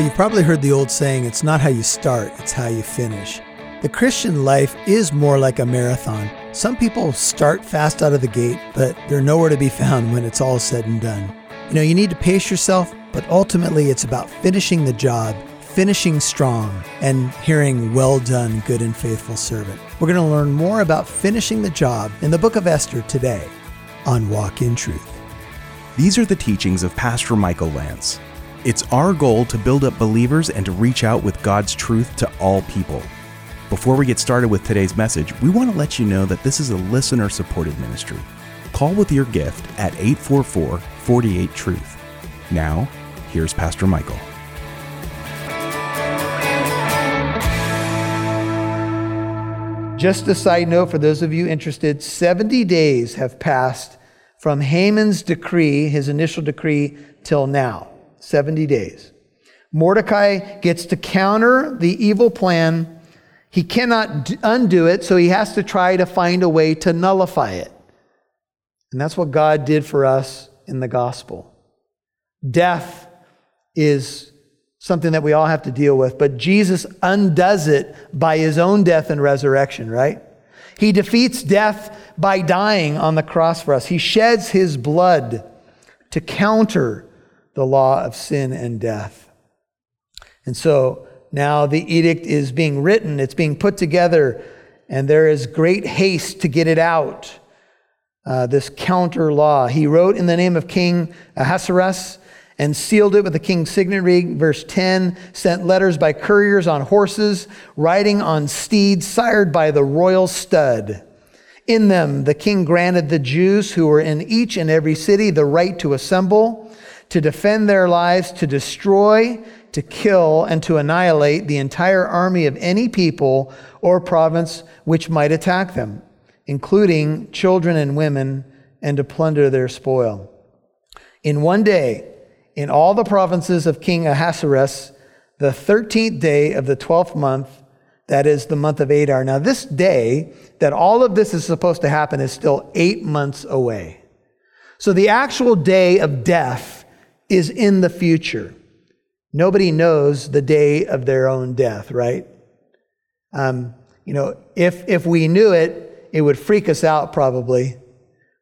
Well, you've probably heard the old saying, it's not how you start, it's how you finish. The Christian life is more like a marathon. Some people start fast out of the gate, but they're nowhere to be found when it's all said and done. You know, you need to pace yourself, but ultimately it's about finishing the job, finishing strong, and hearing, Well done, good and faithful servant. We're going to learn more about finishing the job in the book of Esther today on Walk in Truth. These are the teachings of Pastor Michael Lance. It's our goal to build up believers and to reach out with God's truth to all people. Before we get started with today's message, we want to let you know that this is a listener supported ministry. Call with your gift at 844 48 Truth. Now, here's Pastor Michael. Just a side note for those of you interested 70 days have passed from Haman's decree, his initial decree, till now. 70 days. Mordecai gets to counter the evil plan. He cannot undo it, so he has to try to find a way to nullify it. And that's what God did for us in the gospel. Death is something that we all have to deal with, but Jesus undoes it by his own death and resurrection, right? He defeats death by dying on the cross for us. He sheds his blood to counter the law of sin and death. And so now the edict is being written, it's being put together, and there is great haste to get it out. Uh, this counter law. He wrote in the name of King Ahasuerus and sealed it with the king's signet ring. Verse 10 sent letters by couriers on horses, riding on steeds sired by the royal stud. In them, the king granted the Jews who were in each and every city the right to assemble, to defend their lives, to destroy, to kill, and to annihilate the entire army of any people or province which might attack them, including children and women, and to plunder their spoil. In one day, in all the provinces of King Ahasuerus, the 13th day of the 12th month, that is the month of Adar. Now, this day that all of this is supposed to happen is still eight months away. So the actual day of death is in the future. Nobody knows the day of their own death, right? Um, you know, if, if we knew it, it would freak us out probably,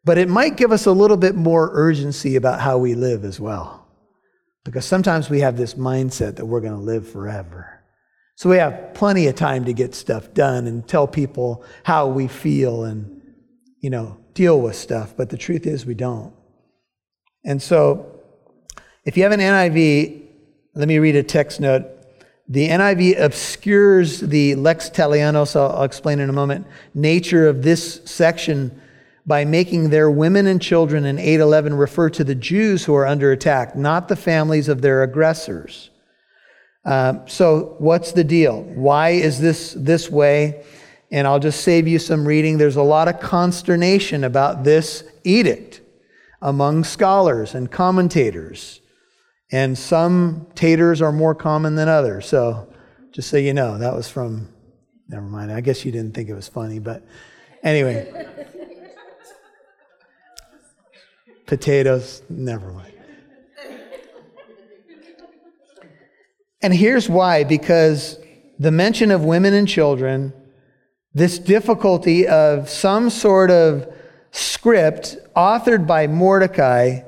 but it might give us a little bit more urgency about how we live as well. Because sometimes we have this mindset that we're going to live forever. So we have plenty of time to get stuff done and tell people how we feel and, you know, deal with stuff. But the truth is, we don't. And so if you have an NIV, let me read a text note. The NIV obscures the lex talionis, I'll, I'll explain in a moment, nature of this section by making their women and children in 811 refer to the Jews who are under attack, not the families of their aggressors. Uh, so, what's the deal? Why is this this way? And I'll just save you some reading. There's a lot of consternation about this edict among scholars and commentators. And some taters are more common than others. So, just so you know, that was from, never mind. I guess you didn't think it was funny, but anyway. potatoes, never mind. And here's why because the mention of women and children, this difficulty of some sort of script authored by Mordecai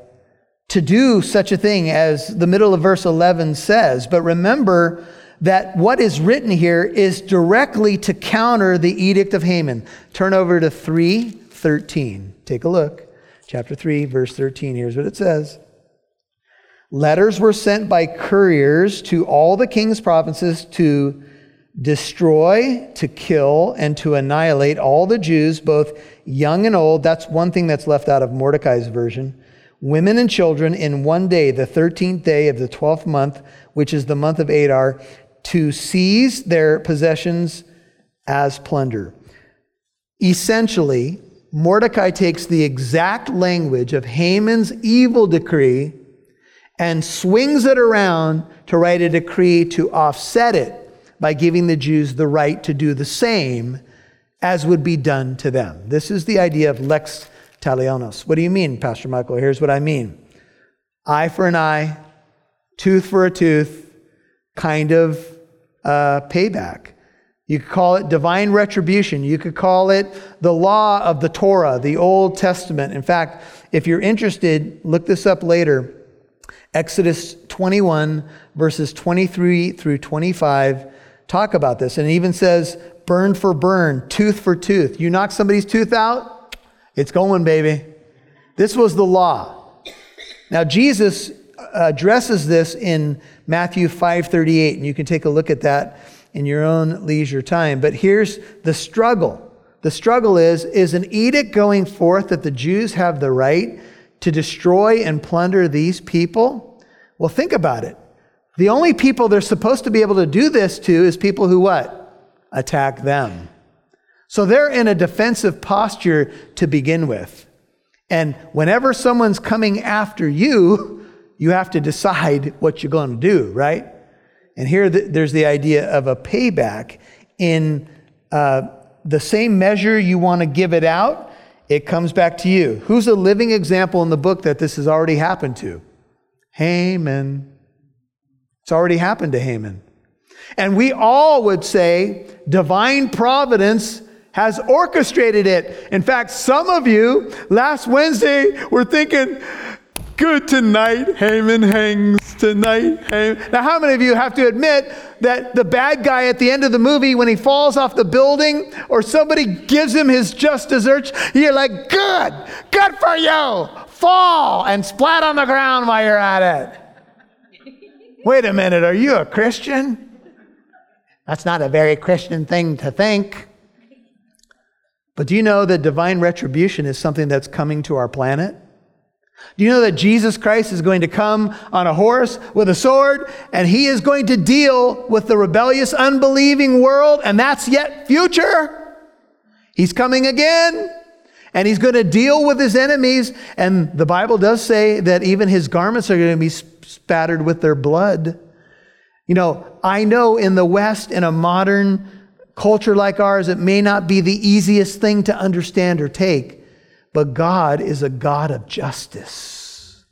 to do such a thing as the middle of verse 11 says. But remember that what is written here is directly to counter the edict of Haman. Turn over to 313. Take a look chapter 3, verse 13. Here's what it says Letters were sent by couriers to all the king's provinces to destroy, to kill, and to annihilate all the Jews, both young and old. That's one thing that's left out of Mordecai's version. Women and children in one day, the 13th day of the 12th month, which is the month of Adar, to seize their possessions as plunder. Essentially, Mordecai takes the exact language of Haman's evil decree and swings it around to write a decree to offset it by giving the Jews the right to do the same as would be done to them. This is the idea of lex talionis. What do you mean, Pastor Michael? Here's what I mean eye for an eye, tooth for a tooth, kind of uh, payback. You could call it divine retribution. You could call it the law of the Torah, the Old Testament. In fact, if you're interested, look this up later. Exodus 21, verses 23 through 25, talk about this. And it even says, burn for burn, tooth for tooth. You knock somebody's tooth out, it's going, baby. This was the law. Now, Jesus uh, addresses this in Matthew 5:38, and you can take a look at that in your own leisure time. But here's the struggle. The struggle is is an edict going forth that the Jews have the right to destroy and plunder these people? Well, think about it. The only people they're supposed to be able to do this to is people who what? Attack them. So they're in a defensive posture to begin with. And whenever someone's coming after you, you have to decide what you're going to do, right? And here there's the idea of a payback in uh, the same measure you want to give it out, it comes back to you. Who's a living example in the book that this has already happened to? Haman. It's already happened to Haman. And we all would say divine providence has orchestrated it. In fact, some of you last Wednesday were thinking, good tonight, Haman hangs tonight. Haman. Now, how many of you have to admit that the bad guy at the end of the movie, when he falls off the building or somebody gives him his just desserts, you're like, good, good for you. Fall and splat on the ground while you're at it. Wait a minute, are you a Christian? That's not a very Christian thing to think. But do you know that divine retribution is something that's coming to our planet? Do you know that Jesus Christ is going to come on a horse with a sword and he is going to deal with the rebellious, unbelieving world, and that's yet future? He's coming again and he's going to deal with his enemies. And the Bible does say that even his garments are going to be spattered with their blood. You know, I know in the West, in a modern culture like ours, it may not be the easiest thing to understand or take. But God is a God of justice.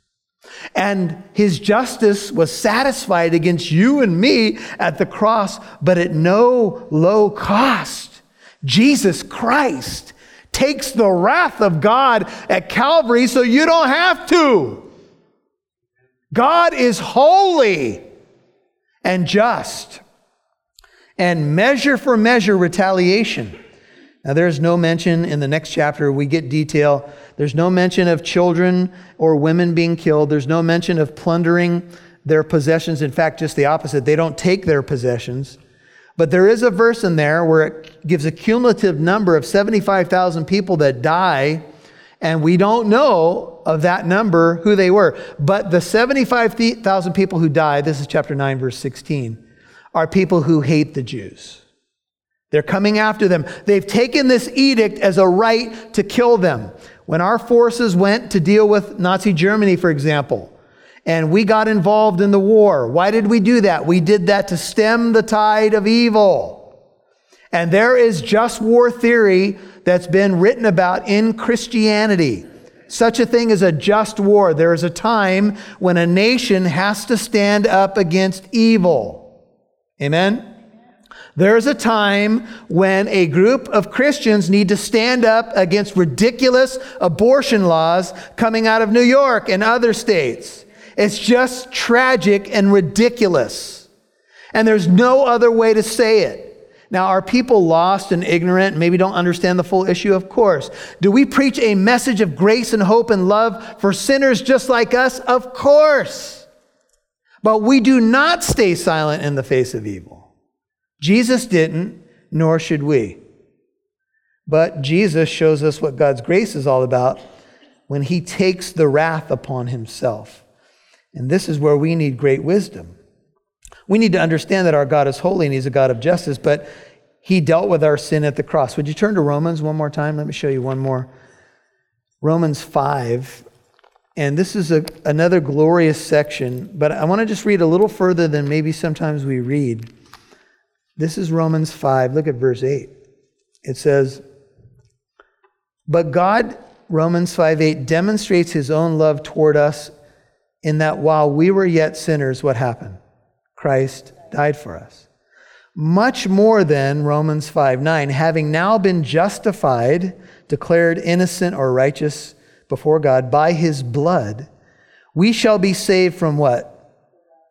And his justice was satisfied against you and me at the cross, but at no low cost. Jesus Christ takes the wrath of God at Calvary so you don't have to. God is holy and just. And measure for measure retaliation. Now, there's no mention in the next chapter, we get detail. There's no mention of children or women being killed. There's no mention of plundering their possessions. In fact, just the opposite. They don't take their possessions. But there is a verse in there where it gives a cumulative number of 75,000 people that die, and we don't know of that number who they were. But the 75,000 people who died, this is chapter 9, verse 16, are people who hate the Jews. They're coming after them. They've taken this edict as a right to kill them. When our forces went to deal with Nazi Germany, for example, and we got involved in the war, why did we do that? We did that to stem the tide of evil. And there is just war theory that's been written about in Christianity. Such a thing as a just war. There is a time when a nation has to stand up against evil. Amen? There is a time when a group of Christians need to stand up against ridiculous abortion laws coming out of New York and other states. It's just tragic and ridiculous. And there's no other way to say it. Now, are people lost and ignorant maybe don't understand the full issue? Of course. Do we preach a message of grace and hope and love for sinners just like us? Of course. But we do not stay silent in the face of evil. Jesus didn't, nor should we. But Jesus shows us what God's grace is all about when he takes the wrath upon himself. And this is where we need great wisdom. We need to understand that our God is holy and he's a God of justice, but he dealt with our sin at the cross. Would you turn to Romans one more time? Let me show you one more. Romans 5. And this is a, another glorious section, but I want to just read a little further than maybe sometimes we read. This is Romans 5. Look at verse 8. It says, But God, Romans 5 8, demonstrates his own love toward us in that while we were yet sinners, what happened? Christ died for us. Much more than Romans 5 9, having now been justified, declared innocent or righteous before God by his blood, we shall be saved from what?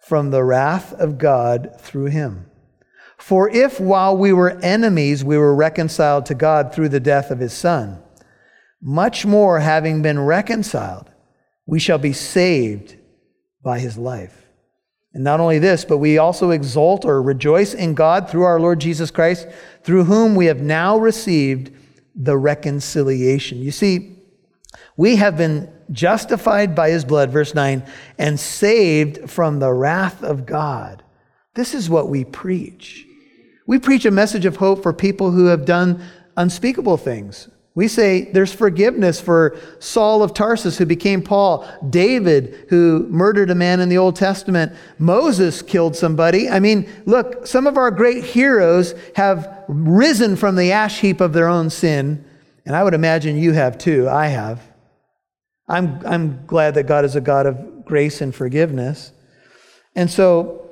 From the wrath of God through him. For if while we were enemies, we were reconciled to God through the death of his Son, much more having been reconciled, we shall be saved by his life. And not only this, but we also exult or rejoice in God through our Lord Jesus Christ, through whom we have now received the reconciliation. You see, we have been justified by his blood, verse 9, and saved from the wrath of God. This is what we preach. We preach a message of hope for people who have done unspeakable things. We say there's forgiveness for Saul of Tarsus, who became Paul, David, who murdered a man in the Old Testament, Moses killed somebody. I mean, look, some of our great heroes have risen from the ash heap of their own sin, and I would imagine you have too. I have. I'm, I'm glad that God is a God of grace and forgiveness. And so,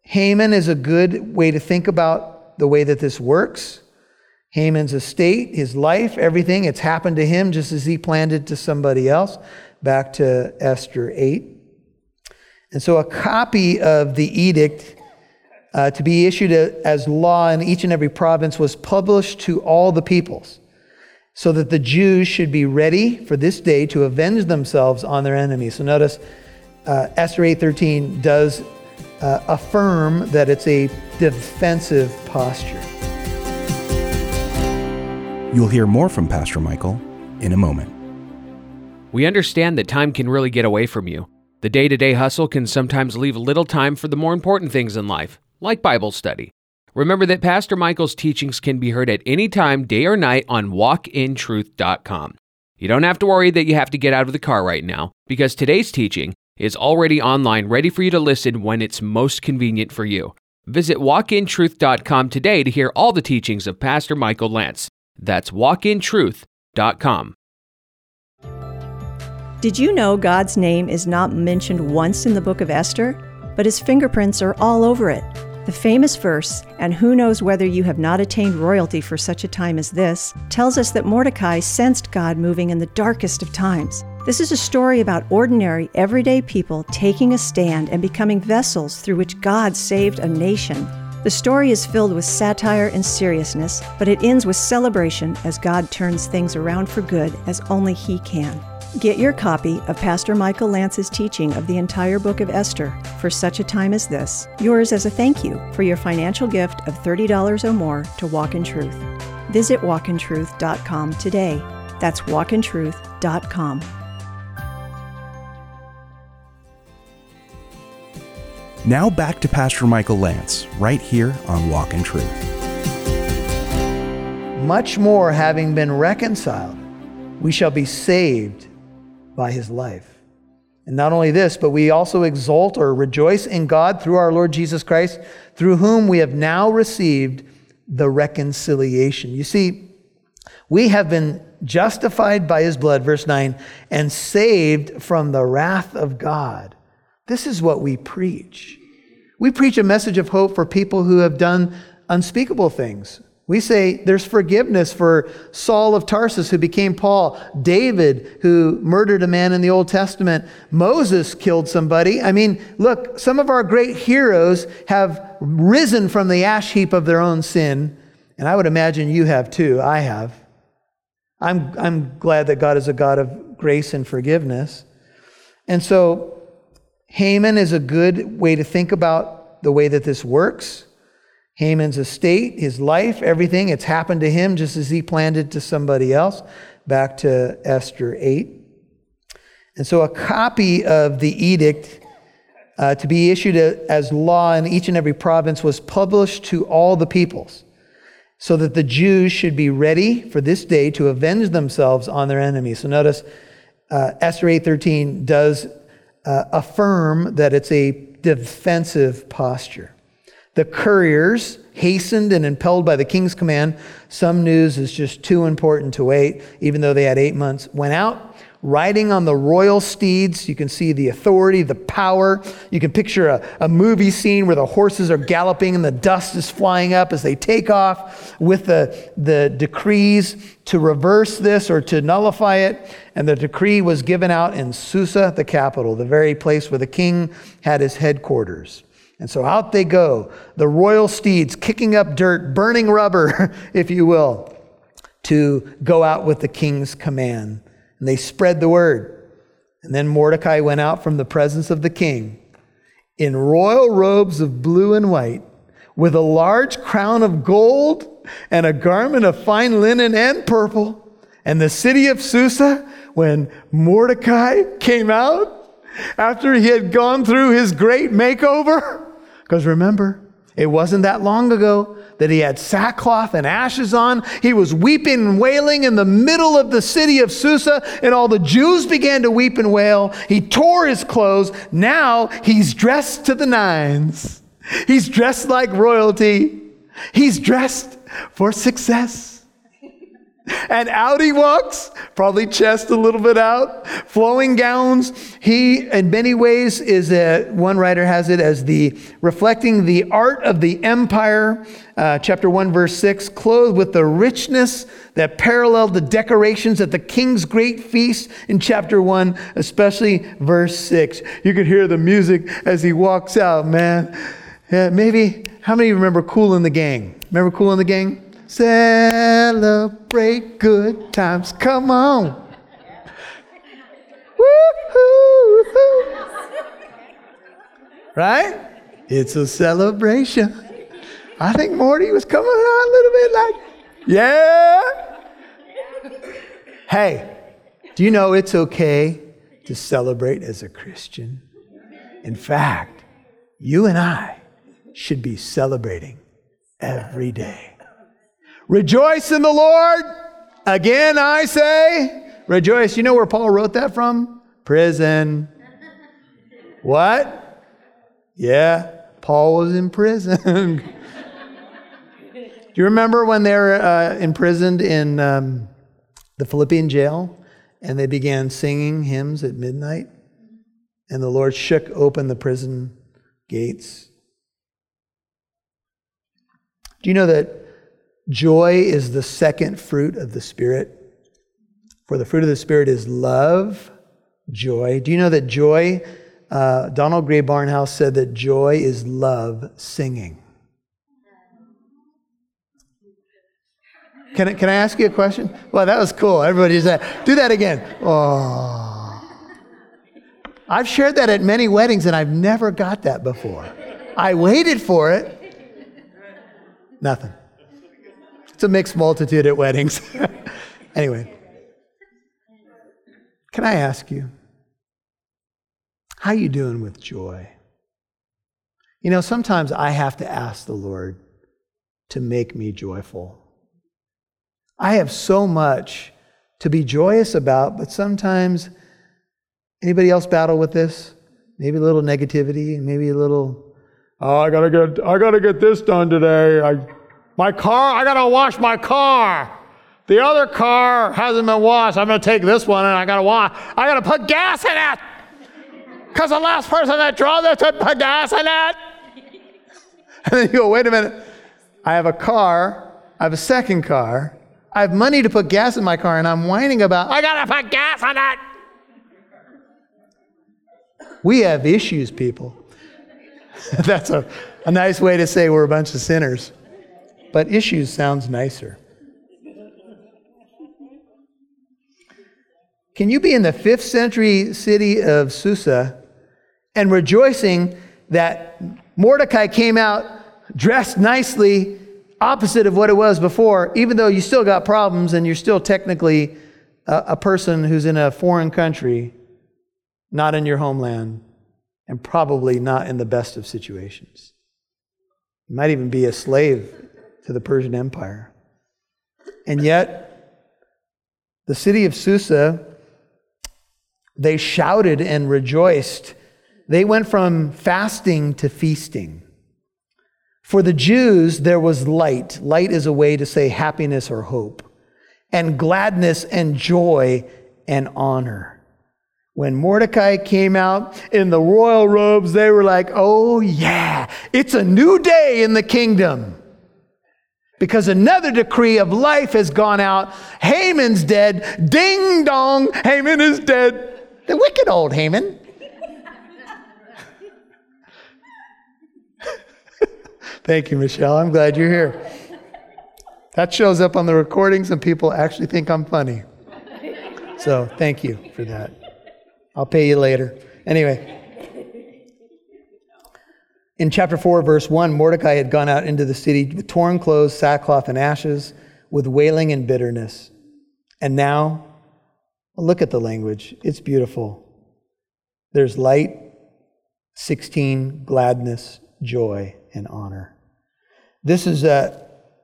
Haman is a good way to think about the way that this works. Haman's estate, his life, everything, it's happened to him just as he planned it to somebody else. Back to Esther 8. And so, a copy of the edict uh, to be issued as law in each and every province was published to all the peoples so that the Jews should be ready for this day to avenge themselves on their enemies. So notice uh, Esther 8:13 does uh, affirm that it's a defensive posture. You'll hear more from Pastor Michael in a moment. We understand that time can really get away from you. The day to day hustle can sometimes leave little time for the more important things in life, like Bible study. Remember that Pastor Michael's teachings can be heard at any time, day or night, on walkintruth.com. You don't have to worry that you have to get out of the car right now, because today's teaching is already online, ready for you to listen when it's most convenient for you. Visit walkintruth.com today to hear all the teachings of Pastor Michael Lance. That's walkintruth.com. Did you know God's name is not mentioned once in the book of Esther, but his fingerprints are all over it? The famous verse, and who knows whether you have not attained royalty for such a time as this, tells us that Mordecai sensed God moving in the darkest of times. This is a story about ordinary, everyday people taking a stand and becoming vessels through which God saved a nation. The story is filled with satire and seriousness, but it ends with celebration as God turns things around for good as only He can. Get your copy of Pastor Michael Lance's teaching of the entire book of Esther for such a time as this, yours as a thank you for your financial gift of $30 or more to Walk in Truth. Visit walkintruth.com today. That's walkintruth.com. Now back to Pastor Michael Lance, right here on Walk in Truth. Much more having been reconciled, we shall be saved by his life. And not only this, but we also exult or rejoice in God through our Lord Jesus Christ, through whom we have now received the reconciliation. You see, we have been justified by his blood, verse 9, and saved from the wrath of God. This is what we preach. We preach a message of hope for people who have done unspeakable things. We say there's forgiveness for Saul of Tarsus, who became Paul, David, who murdered a man in the Old Testament, Moses killed somebody. I mean, look, some of our great heroes have risen from the ash heap of their own sin, and I would imagine you have too. I have. I'm, I'm glad that God is a God of grace and forgiveness. And so, Haman is a good way to think about the way that this works. Haman's estate, his life, everything, it's happened to him just as he planned it to somebody else. Back to Esther 8. And so a copy of the edict uh, to be issued as law in each and every province was published to all the peoples so that the Jews should be ready for this day to avenge themselves on their enemies. So notice uh, Esther 8:13 does uh, affirm that it's a defensive posture. The couriers, hastened and impelled by the king's command, some news is just too important to wait, even though they had eight months, went out, riding on the royal steeds. You can see the authority, the power. You can picture a, a movie scene where the horses are galloping and the dust is flying up as they take off with the, the decrees to reverse this or to nullify it. And the decree was given out in Susa, the capital, the very place where the king had his headquarters. And so out they go, the royal steeds kicking up dirt, burning rubber, if you will, to go out with the king's command. And they spread the word. And then Mordecai went out from the presence of the king in royal robes of blue and white, with a large crown of gold and a garment of fine linen and purple. And the city of Susa, when Mordecai came out after he had gone through his great makeover, because remember, it wasn't that long ago that he had sackcloth and ashes on. He was weeping and wailing in the middle of the city of Susa, and all the Jews began to weep and wail. He tore his clothes. Now he's dressed to the nines. He's dressed like royalty. He's dressed for success. And out he walks, probably chest a little bit out, flowing gowns. He, in many ways, is a, one writer has it as the reflecting the art of the empire. Uh, chapter 1, verse 6, clothed with the richness that paralleled the decorations at the king's great feast in chapter 1, especially verse 6. You could hear the music as he walks out, man. Yeah, maybe, how many of you remember Kool and the Gang? Remember Kool and the Gang? Celebrate good times. Come on. Right? It's a celebration. I think Morty was coming out a little bit like, yeah. Hey, do you know it's okay to celebrate as a Christian? In fact, you and I should be celebrating every day. Rejoice in the Lord. Again, I say, rejoice. You know where Paul wrote that from? Prison. What? Yeah, Paul was in prison. Do you remember when they were uh, imprisoned in um, the Philippian jail and they began singing hymns at midnight? And the Lord shook open the prison gates. Do you know that Joy is the second fruit of the Spirit. For the fruit of the Spirit is love, joy. Do you know that joy, uh, Donald Grey Barnhouse said that joy is love singing. Can I, can I ask you a question? Well, that was cool. Everybody said, do that again. Oh. I've shared that at many weddings and I've never got that before. I waited for it. Nothing. It's a mixed multitude at weddings. anyway, can I ask you, how you doing with joy? You know, sometimes I have to ask the Lord to make me joyful. I have so much to be joyous about, but sometimes anybody else battle with this? Maybe a little negativity, maybe a little, oh, I gotta get, I gotta get this done today. I my car, I gotta wash my car. The other car hasn't been washed. I'm gonna take this one and I gotta wash. I gotta put gas in it. Because the last person that drove it to put gas in it. And then you go, wait a minute. I have a car, I have a second car, I have money to put gas in my car, and I'm whining about, I gotta put gas in it. We have issues, people. That's a, a nice way to say we're a bunch of sinners but issues sounds nicer. Can you be in the fifth century city of Susa and rejoicing that Mordecai came out dressed nicely, opposite of what it was before, even though you still got problems and you're still technically a, a person who's in a foreign country, not in your homeland, and probably not in the best of situations? You might even be a slave to the Persian Empire. And yet, the city of Susa, they shouted and rejoiced. They went from fasting to feasting. For the Jews, there was light. Light is a way to say happiness or hope, and gladness and joy and honor. When Mordecai came out in the royal robes, they were like, oh, yeah, it's a new day in the kingdom. Because another decree of life has gone out. Haman's dead. Ding dong, Haman is dead. The wicked old Haman. Thank you, Michelle. I'm glad you're here. That shows up on the recordings, and people actually think I'm funny. So thank you for that. I'll pay you later. Anyway, in chapter 4, verse 1, Mordecai had gone out into the city with torn clothes, sackcloth, and ashes, with wailing and bitterness. And now, look at the language. It's beautiful. There's light, 16, gladness, joy, and honor. This is uh,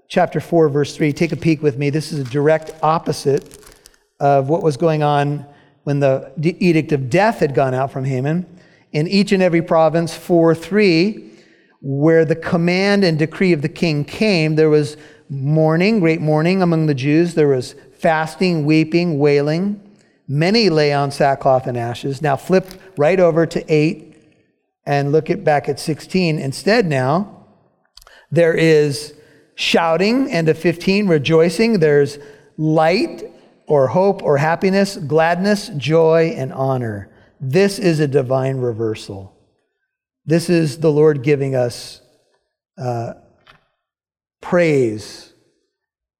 chapter 4, verse 3. Take a peek with me. This is a direct opposite of what was going on when the edict of death had gone out from Haman in each and every province 4 3, where the command and decree of the king came, there was mourning, great mourning among the Jews. There was fasting, weeping, wailing. Many lay on sackcloth and ashes. Now flip right over to 8 and look at back at 16. Instead, now, there is shouting, and of 15, rejoicing. There's light or hope or happiness, gladness, joy, and honor. This is a divine reversal. This is the Lord giving us uh, praise,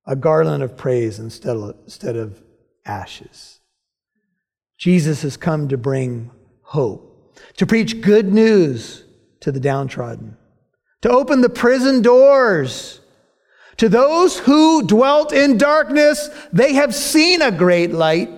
a garland of praise instead of, instead of ashes. Jesus has come to bring hope, to preach good news to the downtrodden, to open the prison doors. To those who dwelt in darkness, they have seen a great light.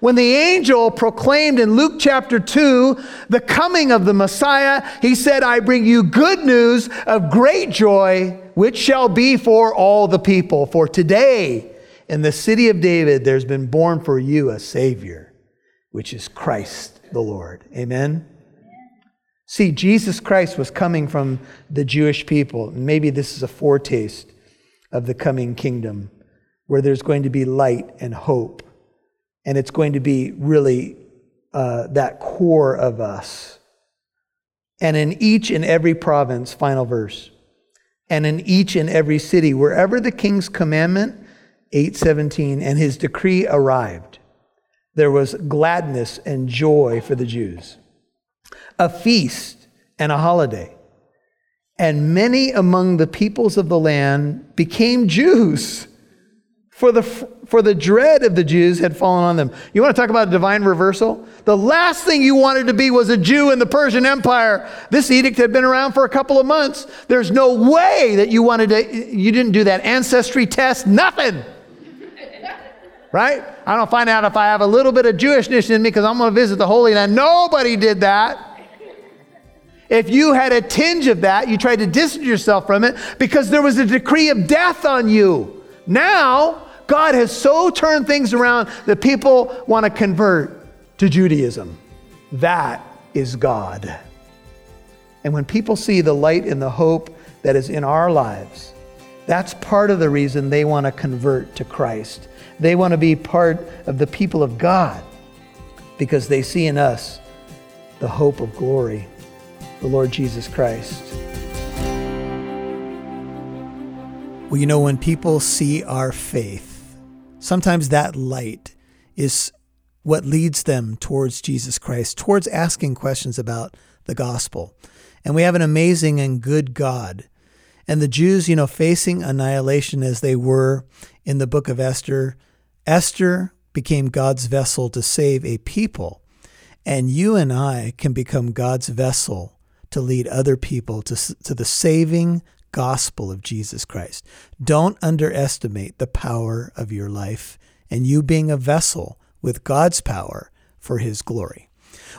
When the angel proclaimed in Luke chapter 2 the coming of the Messiah, he said, I bring you good news of great joy, which shall be for all the people. For today, in the city of David, there's been born for you a Savior, which is Christ the Lord. Amen? See, Jesus Christ was coming from the Jewish people. Maybe this is a foretaste of the coming kingdom where there's going to be light and hope and it's going to be really uh, that core of us. And in each and every province, final verse, and in each and every city, wherever the king's commandment, 817, and his decree arrived, there was gladness and joy for the Jews, a feast and a holiday. And many among the peoples of the land became Jews for the, for the dread of the Jews had fallen on them. You want to talk about a divine reversal? The last thing you wanted to be was a Jew in the Persian Empire. This edict had been around for a couple of months. There's no way that you wanted to, you didn't do that ancestry test, nothing. right? I don't find out if I have a little bit of Jewishness in me because I'm going to visit the Holy Land. Nobody did that. If you had a tinge of that, you tried to distance yourself from it because there was a decree of death on you. Now, God has so turned things around that people want to convert to Judaism. That is God. And when people see the light and the hope that is in our lives, that's part of the reason they want to convert to Christ. They want to be part of the people of God because they see in us the hope of glory, the Lord Jesus Christ. Well, you know, when people see our faith, Sometimes that light is what leads them towards Jesus Christ, towards asking questions about the gospel. And we have an amazing and good God. And the Jews, you know, facing annihilation as they were in the book of Esther, Esther became God's vessel to save a people. And you and I can become God's vessel to lead other people to, to the saving gospel of Jesus Christ. Don't underestimate the power of your life and you being a vessel with God's power for his glory.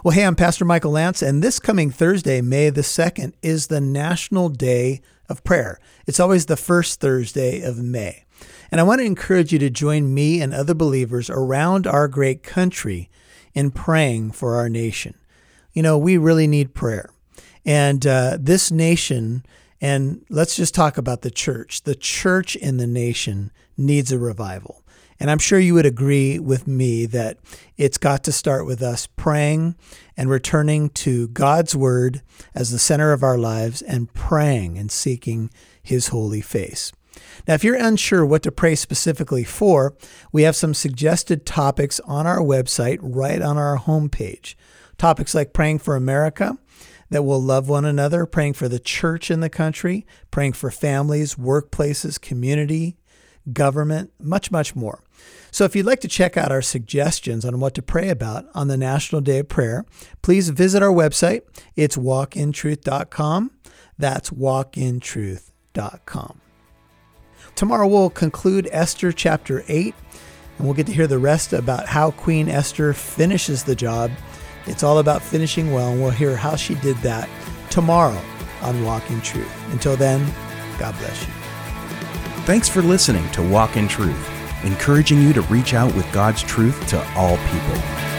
Well, hey, I'm Pastor Michael Lance, and this coming Thursday, May the 2nd, is the National Day of Prayer. It's always the first Thursday of May. And I want to encourage you to join me and other believers around our great country in praying for our nation. You know, we really need prayer. And uh, this nation and let's just talk about the church. The church in the nation needs a revival. And I'm sure you would agree with me that it's got to start with us praying and returning to God's Word as the center of our lives and praying and seeking His holy face. Now, if you're unsure what to pray specifically for, we have some suggested topics on our website right on our homepage. Topics like praying for America, that will love one another, praying for the church in the country, praying for families, workplaces, community, government, much, much more. So, if you'd like to check out our suggestions on what to pray about on the National Day of Prayer, please visit our website. It's walkintruth.com. That's walkintruth.com. Tomorrow we'll conclude Esther chapter 8, and we'll get to hear the rest about how Queen Esther finishes the job. It's all about finishing well, and we'll hear how she did that tomorrow on Walk in Truth. Until then, God bless you. Thanks for listening to Walk in Truth, encouraging you to reach out with God's truth to all people.